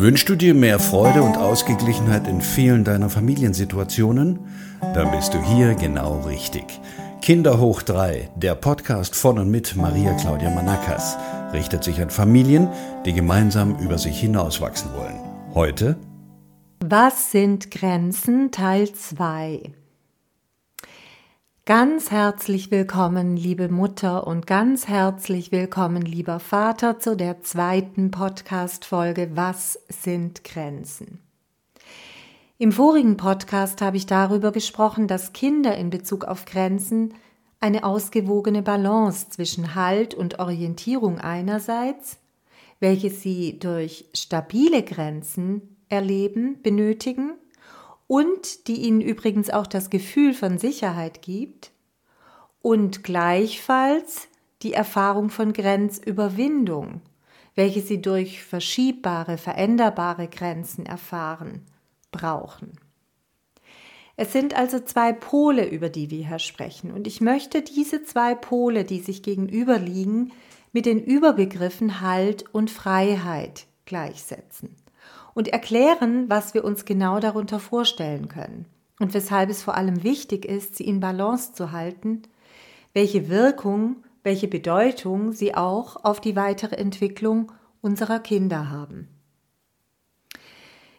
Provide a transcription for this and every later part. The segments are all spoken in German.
Wünschst du dir mehr Freude und Ausgeglichenheit in vielen deiner Familiensituationen? Dann bist du hier genau richtig. Kinder hoch 3, der Podcast von und mit Maria Claudia Manakas, richtet sich an Familien, die gemeinsam über sich hinauswachsen wollen. Heute Was sind Grenzen Teil 2 Ganz herzlich willkommen, liebe Mutter, und ganz herzlich willkommen, lieber Vater, zu der zweiten Podcast-Folge Was sind Grenzen? Im vorigen Podcast habe ich darüber gesprochen, dass Kinder in Bezug auf Grenzen eine ausgewogene Balance zwischen Halt und Orientierung einerseits, welche sie durch stabile Grenzen erleben, benötigen und die ihnen übrigens auch das Gefühl von Sicherheit gibt und gleichfalls die Erfahrung von Grenzüberwindung, welche sie durch verschiebbare, veränderbare Grenzen erfahren, brauchen. Es sind also zwei Pole, über die wir hier sprechen, und ich möchte diese zwei Pole, die sich gegenüberliegen, mit den Überbegriffen Halt und Freiheit gleichsetzen und erklären, was wir uns genau darunter vorstellen können und weshalb es vor allem wichtig ist, sie in Balance zu halten, welche Wirkung, welche Bedeutung sie auch auf die weitere Entwicklung unserer Kinder haben.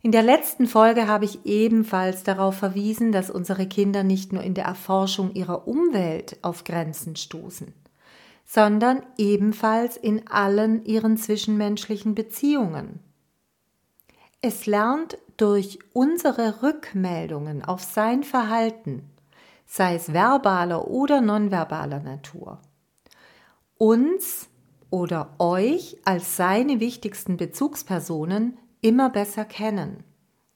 In der letzten Folge habe ich ebenfalls darauf verwiesen, dass unsere Kinder nicht nur in der Erforschung ihrer Umwelt auf Grenzen stoßen, sondern ebenfalls in allen ihren zwischenmenschlichen Beziehungen. Es lernt durch unsere Rückmeldungen auf sein Verhalten, sei es verbaler oder nonverbaler Natur, uns oder euch als seine wichtigsten Bezugspersonen immer besser kennen.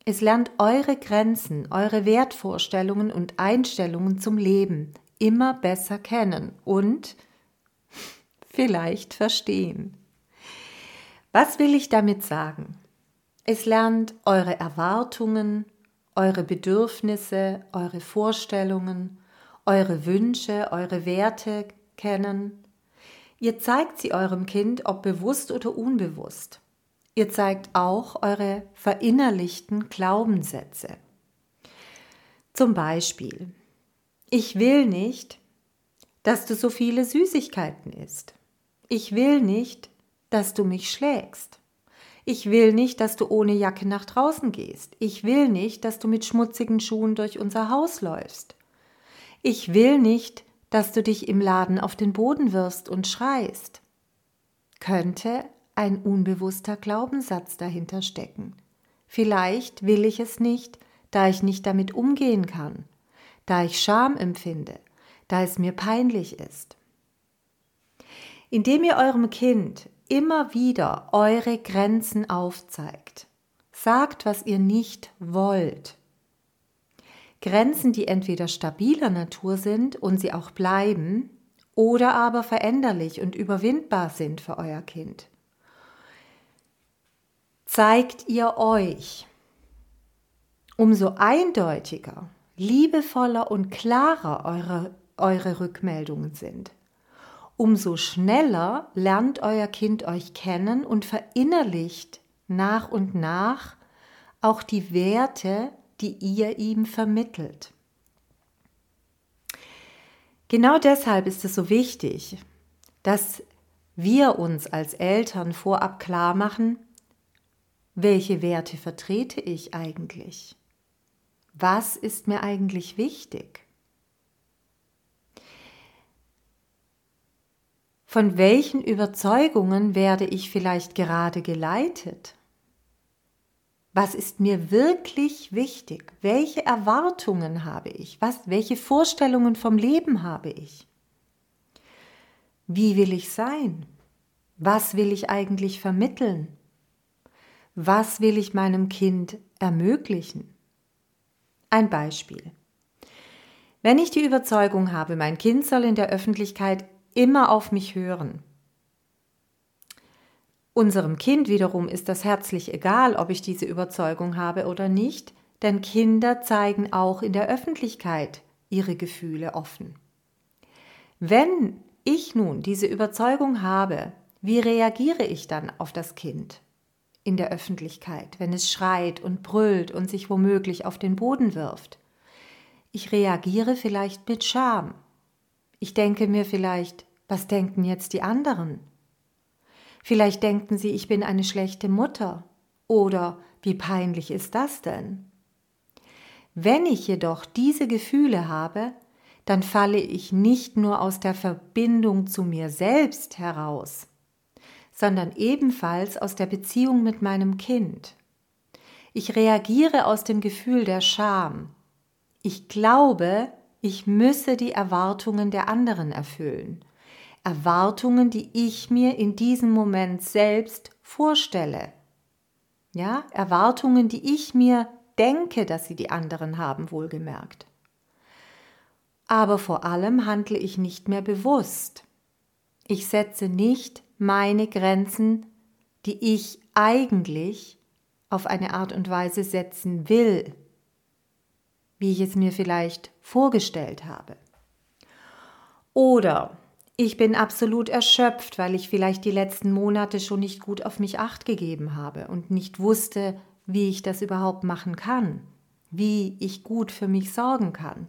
Es lernt eure Grenzen, eure Wertvorstellungen und Einstellungen zum Leben immer besser kennen und vielleicht verstehen. Was will ich damit sagen? Es lernt eure Erwartungen, eure Bedürfnisse, eure Vorstellungen, eure Wünsche, eure Werte kennen. Ihr zeigt sie eurem Kind, ob bewusst oder unbewusst. Ihr zeigt auch eure verinnerlichten Glaubenssätze. Zum Beispiel, ich will nicht, dass du so viele Süßigkeiten isst. Ich will nicht, dass du mich schlägst. Ich will nicht, dass du ohne Jacke nach draußen gehst. Ich will nicht, dass du mit schmutzigen Schuhen durch unser Haus läufst. Ich will nicht, dass du dich im Laden auf den Boden wirfst und schreist. Könnte ein unbewusster Glaubenssatz dahinter stecken. Vielleicht will ich es nicht, da ich nicht damit umgehen kann, da ich Scham empfinde, da es mir peinlich ist. Indem ihr eurem Kind immer wieder eure Grenzen aufzeigt. Sagt, was ihr nicht wollt. Grenzen, die entweder stabiler Natur sind und sie auch bleiben, oder aber veränderlich und überwindbar sind für euer Kind. Zeigt ihr euch. Umso eindeutiger, liebevoller und klarer eure, eure Rückmeldungen sind, umso schneller lernt euer Kind euch kennen und verinnerlicht nach und nach auch die Werte, die ihr ihm vermittelt. Genau deshalb ist es so wichtig, dass wir uns als Eltern vorab klar machen, welche Werte vertrete ich eigentlich? Was ist mir eigentlich wichtig? Von welchen Überzeugungen werde ich vielleicht gerade geleitet? Was ist mir wirklich wichtig? Welche Erwartungen habe ich? Was, welche Vorstellungen vom Leben habe ich? Wie will ich sein? Was will ich eigentlich vermitteln? Was will ich meinem Kind ermöglichen? Ein Beispiel. Wenn ich die Überzeugung habe, mein Kind soll in der Öffentlichkeit immer auf mich hören. Unserem Kind wiederum ist das herzlich egal, ob ich diese Überzeugung habe oder nicht, denn Kinder zeigen auch in der Öffentlichkeit ihre Gefühle offen. Wenn ich nun diese Überzeugung habe, wie reagiere ich dann auf das Kind? in der Öffentlichkeit, wenn es schreit und brüllt und sich womöglich auf den Boden wirft. Ich reagiere vielleicht mit Scham. Ich denke mir vielleicht, was denken jetzt die anderen? Vielleicht denken sie, ich bin eine schlechte Mutter. Oder wie peinlich ist das denn? Wenn ich jedoch diese Gefühle habe, dann falle ich nicht nur aus der Verbindung zu mir selbst heraus, sondern ebenfalls aus der Beziehung mit meinem Kind. Ich reagiere aus dem Gefühl der Scham. Ich glaube, ich müsse die Erwartungen der anderen erfüllen. Erwartungen, die ich mir in diesem Moment selbst vorstelle. Ja, Erwartungen, die ich mir denke, dass sie die anderen haben, wohlgemerkt. Aber vor allem handle ich nicht mehr bewusst. Ich setze nicht meine Grenzen, die ich eigentlich auf eine Art und Weise setzen will, wie ich es mir vielleicht vorgestellt habe. Oder ich bin absolut erschöpft, weil ich vielleicht die letzten Monate schon nicht gut auf mich acht gegeben habe und nicht wusste, wie ich das überhaupt machen kann, wie ich gut für mich sorgen kann.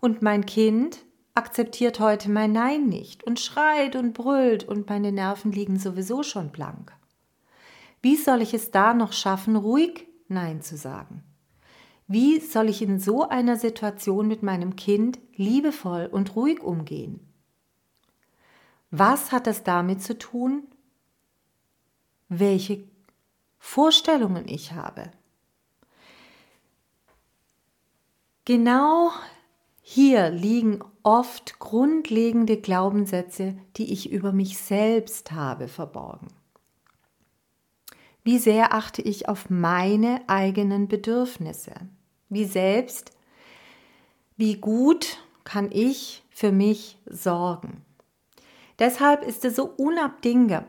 Und mein Kind akzeptiert heute mein Nein nicht und schreit und brüllt und meine Nerven liegen sowieso schon blank. Wie soll ich es da noch schaffen, ruhig Nein zu sagen? Wie soll ich in so einer Situation mit meinem Kind liebevoll und ruhig umgehen? Was hat das damit zu tun, welche Vorstellungen ich habe? Genau hier liegen oft grundlegende Glaubenssätze, die ich über mich selbst habe, verborgen. Wie sehr achte ich auf meine eigenen Bedürfnisse? Wie selbst, wie gut kann ich für mich sorgen? Deshalb ist es so unabdingbar,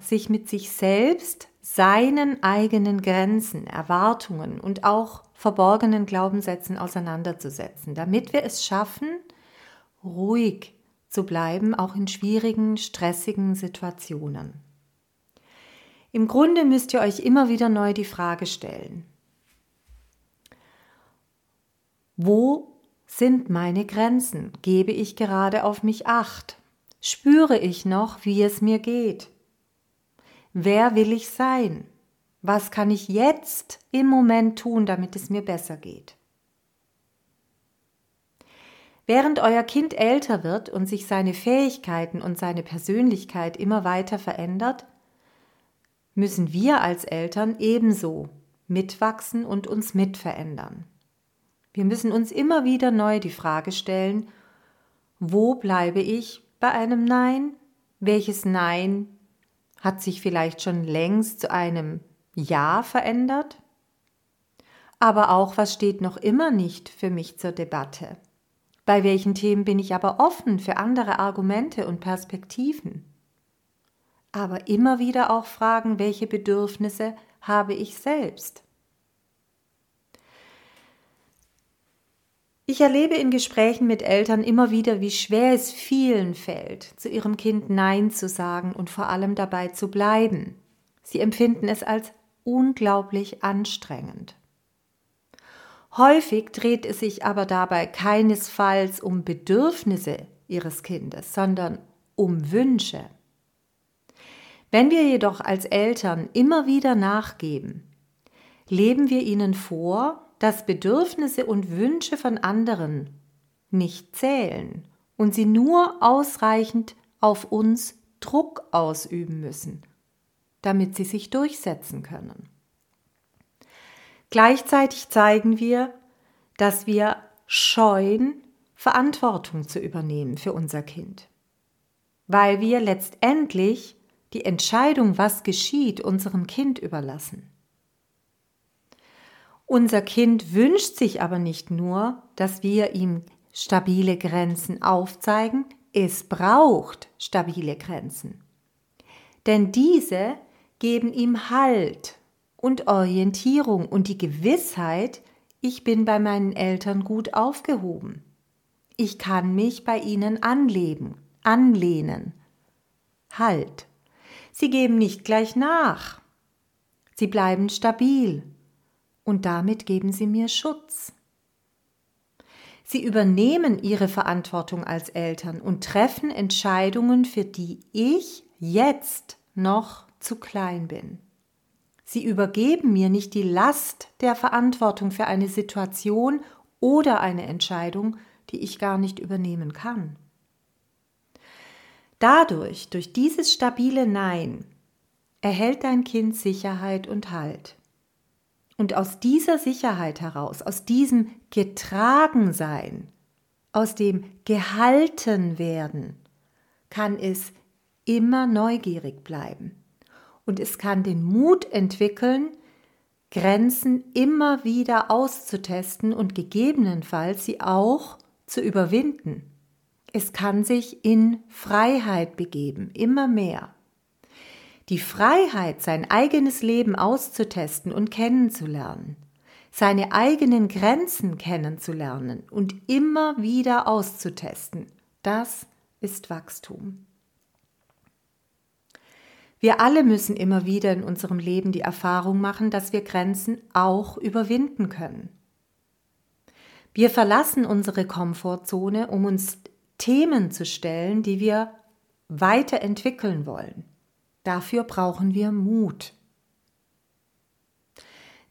sich mit sich selbst, seinen eigenen Grenzen, Erwartungen und auch verborgenen Glaubenssätzen auseinanderzusetzen, damit wir es schaffen, ruhig zu bleiben, auch in schwierigen, stressigen Situationen. Im Grunde müsst ihr euch immer wieder neu die Frage stellen, wo sind meine Grenzen? Gebe ich gerade auf mich acht? Spüre ich noch, wie es mir geht? Wer will ich sein? Was kann ich jetzt im Moment tun, damit es mir besser geht? Während euer Kind älter wird und sich seine Fähigkeiten und seine Persönlichkeit immer weiter verändert, müssen wir als Eltern ebenso mitwachsen und uns mitverändern. Wir müssen uns immer wieder neu die Frage stellen, wo bleibe ich bei einem Nein? Welches Nein hat sich vielleicht schon längst zu einem Ja verändert? Aber auch, was steht noch immer nicht für mich zur Debatte? Bei welchen Themen bin ich aber offen für andere Argumente und Perspektiven? Aber immer wieder auch fragen, welche Bedürfnisse habe ich selbst? Ich erlebe in Gesprächen mit Eltern immer wieder, wie schwer es vielen fällt, zu ihrem Kind Nein zu sagen und vor allem dabei zu bleiben. Sie empfinden es als unglaublich anstrengend. Häufig dreht es sich aber dabei keinesfalls um Bedürfnisse ihres Kindes, sondern um Wünsche. Wenn wir jedoch als Eltern immer wieder nachgeben, leben wir ihnen vor, dass Bedürfnisse und Wünsche von anderen nicht zählen und sie nur ausreichend auf uns Druck ausüben müssen, damit sie sich durchsetzen können. Gleichzeitig zeigen wir, dass wir scheuen, Verantwortung zu übernehmen für unser Kind, weil wir letztendlich die Entscheidung, was geschieht, unserem Kind überlassen. Unser Kind wünscht sich aber nicht nur, dass wir ihm stabile Grenzen aufzeigen, es braucht stabile Grenzen. Denn diese geben ihm Halt und Orientierung und die Gewissheit, ich bin bei meinen Eltern gut aufgehoben. Ich kann mich bei ihnen anleben, anlehnen. Halt. Sie geben nicht gleich nach. Sie bleiben stabil und damit geben sie mir Schutz. Sie übernehmen ihre Verantwortung als Eltern und treffen Entscheidungen, für die ich jetzt noch zu klein bin. Sie übergeben mir nicht die Last der Verantwortung für eine Situation oder eine Entscheidung, die ich gar nicht übernehmen kann. Dadurch, durch dieses stabile Nein, erhält dein Kind Sicherheit und Halt. Und aus dieser Sicherheit heraus, aus diesem Getragensein, aus dem Gehaltenwerden, kann es immer neugierig bleiben. Und es kann den Mut entwickeln, Grenzen immer wieder auszutesten und gegebenenfalls sie auch zu überwinden. Es kann sich in Freiheit begeben, immer mehr. Die Freiheit, sein eigenes Leben auszutesten und kennenzulernen, seine eigenen Grenzen kennenzulernen und immer wieder auszutesten, das ist Wachstum. Wir alle müssen immer wieder in unserem Leben die Erfahrung machen, dass wir Grenzen auch überwinden können. Wir verlassen unsere Komfortzone, um uns Themen zu stellen, die wir weiterentwickeln wollen. Dafür brauchen wir Mut.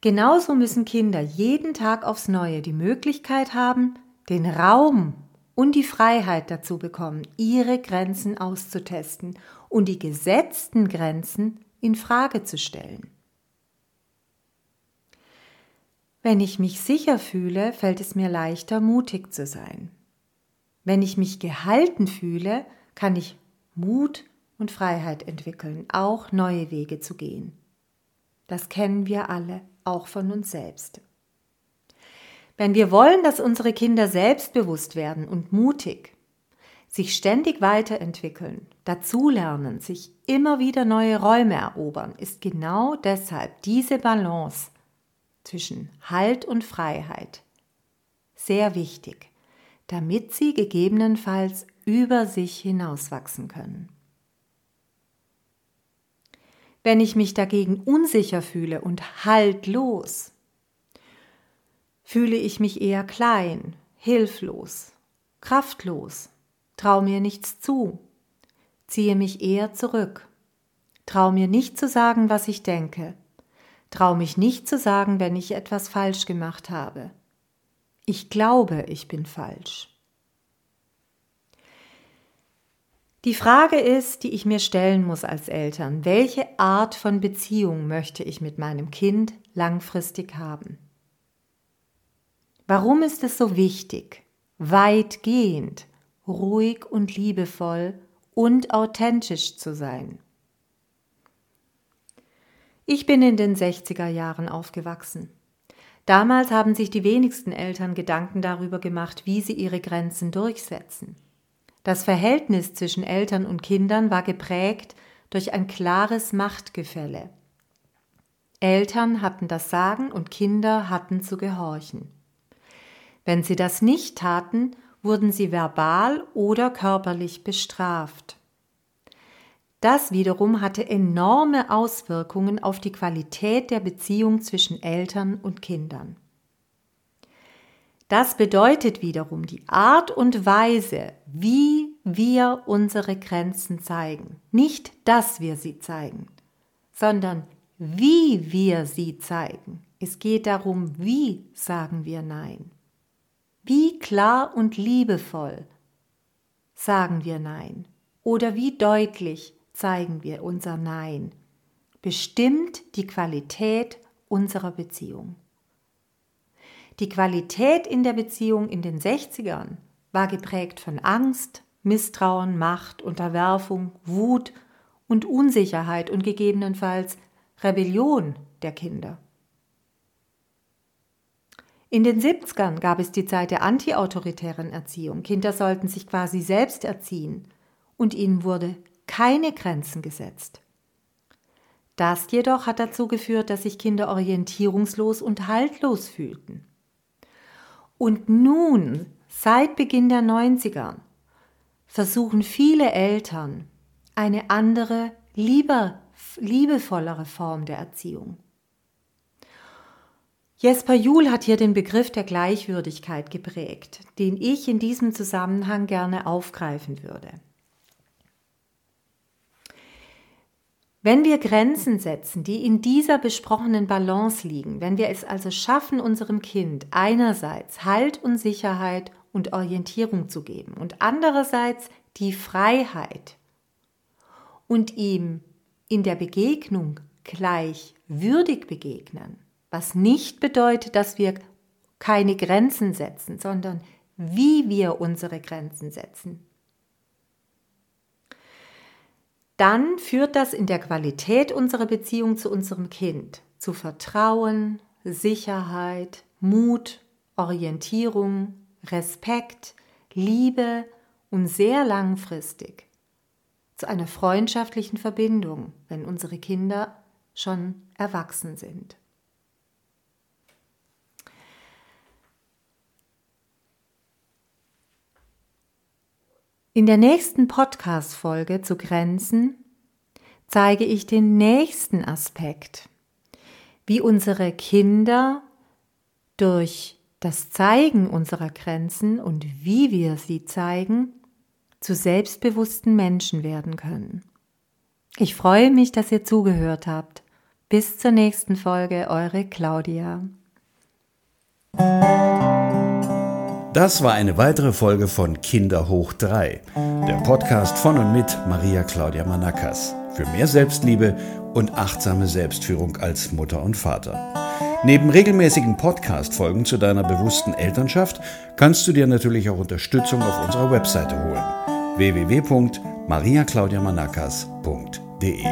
Genauso müssen Kinder jeden Tag aufs Neue die Möglichkeit haben, den Raum und die Freiheit dazu bekommen, ihre Grenzen auszutesten und die gesetzten Grenzen in Frage zu stellen. Wenn ich mich sicher fühle, fällt es mir leichter, mutig zu sein. Wenn ich mich gehalten fühle, kann ich Mut und Freiheit entwickeln, auch neue Wege zu gehen. Das kennen wir alle, auch von uns selbst. Wenn wir wollen, dass unsere Kinder selbstbewusst werden und mutig, sich ständig weiterentwickeln, dazulernen, sich immer wieder neue Räume erobern, ist genau deshalb diese Balance zwischen Halt und Freiheit sehr wichtig, damit sie gegebenenfalls über sich hinauswachsen können. Wenn ich mich dagegen unsicher fühle und haltlos, fühle ich mich eher klein, hilflos, kraftlos, traue mir nichts zu, ziehe mich eher zurück, traue mir nicht zu sagen, was ich denke, traue mich nicht zu sagen, wenn ich etwas falsch gemacht habe. Ich glaube, ich bin falsch. Die Frage ist, die ich mir stellen muss als Eltern, welche Art von Beziehung möchte ich mit meinem Kind langfristig haben? Warum ist es so wichtig, weitgehend, ruhig und liebevoll und authentisch zu sein? Ich bin in den 60er Jahren aufgewachsen. Damals haben sich die wenigsten Eltern Gedanken darüber gemacht, wie sie ihre Grenzen durchsetzen. Das Verhältnis zwischen Eltern und Kindern war geprägt durch ein klares Machtgefälle. Eltern hatten das Sagen und Kinder hatten zu gehorchen. Wenn sie das nicht taten, wurden sie verbal oder körperlich bestraft. Das wiederum hatte enorme Auswirkungen auf die Qualität der Beziehung zwischen Eltern und Kindern. Das bedeutet wiederum die Art und Weise, wie wir unsere Grenzen zeigen. Nicht, dass wir sie zeigen, sondern wie wir sie zeigen. Es geht darum, wie sagen wir Nein. Wie klar und liebevoll sagen wir Nein oder wie deutlich zeigen wir unser Nein. Bestimmt die Qualität unserer Beziehung. Die Qualität in der Beziehung in den 60ern war geprägt von Angst, Misstrauen, Macht, Unterwerfung, Wut und Unsicherheit und gegebenenfalls Rebellion der Kinder. In den 70ern gab es die Zeit der antiautoritären Erziehung. Kinder sollten sich quasi selbst erziehen und ihnen wurde keine Grenzen gesetzt. Das jedoch hat dazu geführt, dass sich Kinder orientierungslos und haltlos fühlten. Und nun, seit Beginn der 90er, versuchen viele Eltern, eine andere lieber, liebevollere Form der Erziehung. Jesper Juhl hat hier den Begriff der Gleichwürdigkeit geprägt, den ich in diesem Zusammenhang gerne aufgreifen würde. Wenn wir Grenzen setzen, die in dieser besprochenen Balance liegen, wenn wir es also schaffen, unserem Kind einerseits Halt und Sicherheit und Orientierung zu geben und andererseits die Freiheit und ihm in der Begegnung gleich würdig begegnen, was nicht bedeutet, dass wir keine Grenzen setzen, sondern wie wir unsere Grenzen setzen dann führt das in der Qualität unserer Beziehung zu unserem Kind zu Vertrauen, Sicherheit, Mut, Orientierung, Respekt, Liebe und sehr langfristig zu einer freundschaftlichen Verbindung, wenn unsere Kinder schon erwachsen sind. In der nächsten Podcast-Folge zu Grenzen zeige ich den nächsten Aspekt, wie unsere Kinder durch das Zeigen unserer Grenzen und wie wir sie zeigen, zu selbstbewussten Menschen werden können. Ich freue mich, dass ihr zugehört habt. Bis zur nächsten Folge, eure Claudia. Das war eine weitere Folge von Kinder hoch 3, der Podcast von und mit Maria Claudia Manakas. Für mehr Selbstliebe und achtsame Selbstführung als Mutter und Vater. Neben regelmäßigen Podcast-Folgen zu deiner bewussten Elternschaft kannst du dir natürlich auch Unterstützung auf unserer Webseite holen. www.mariaclaudiamanakas.de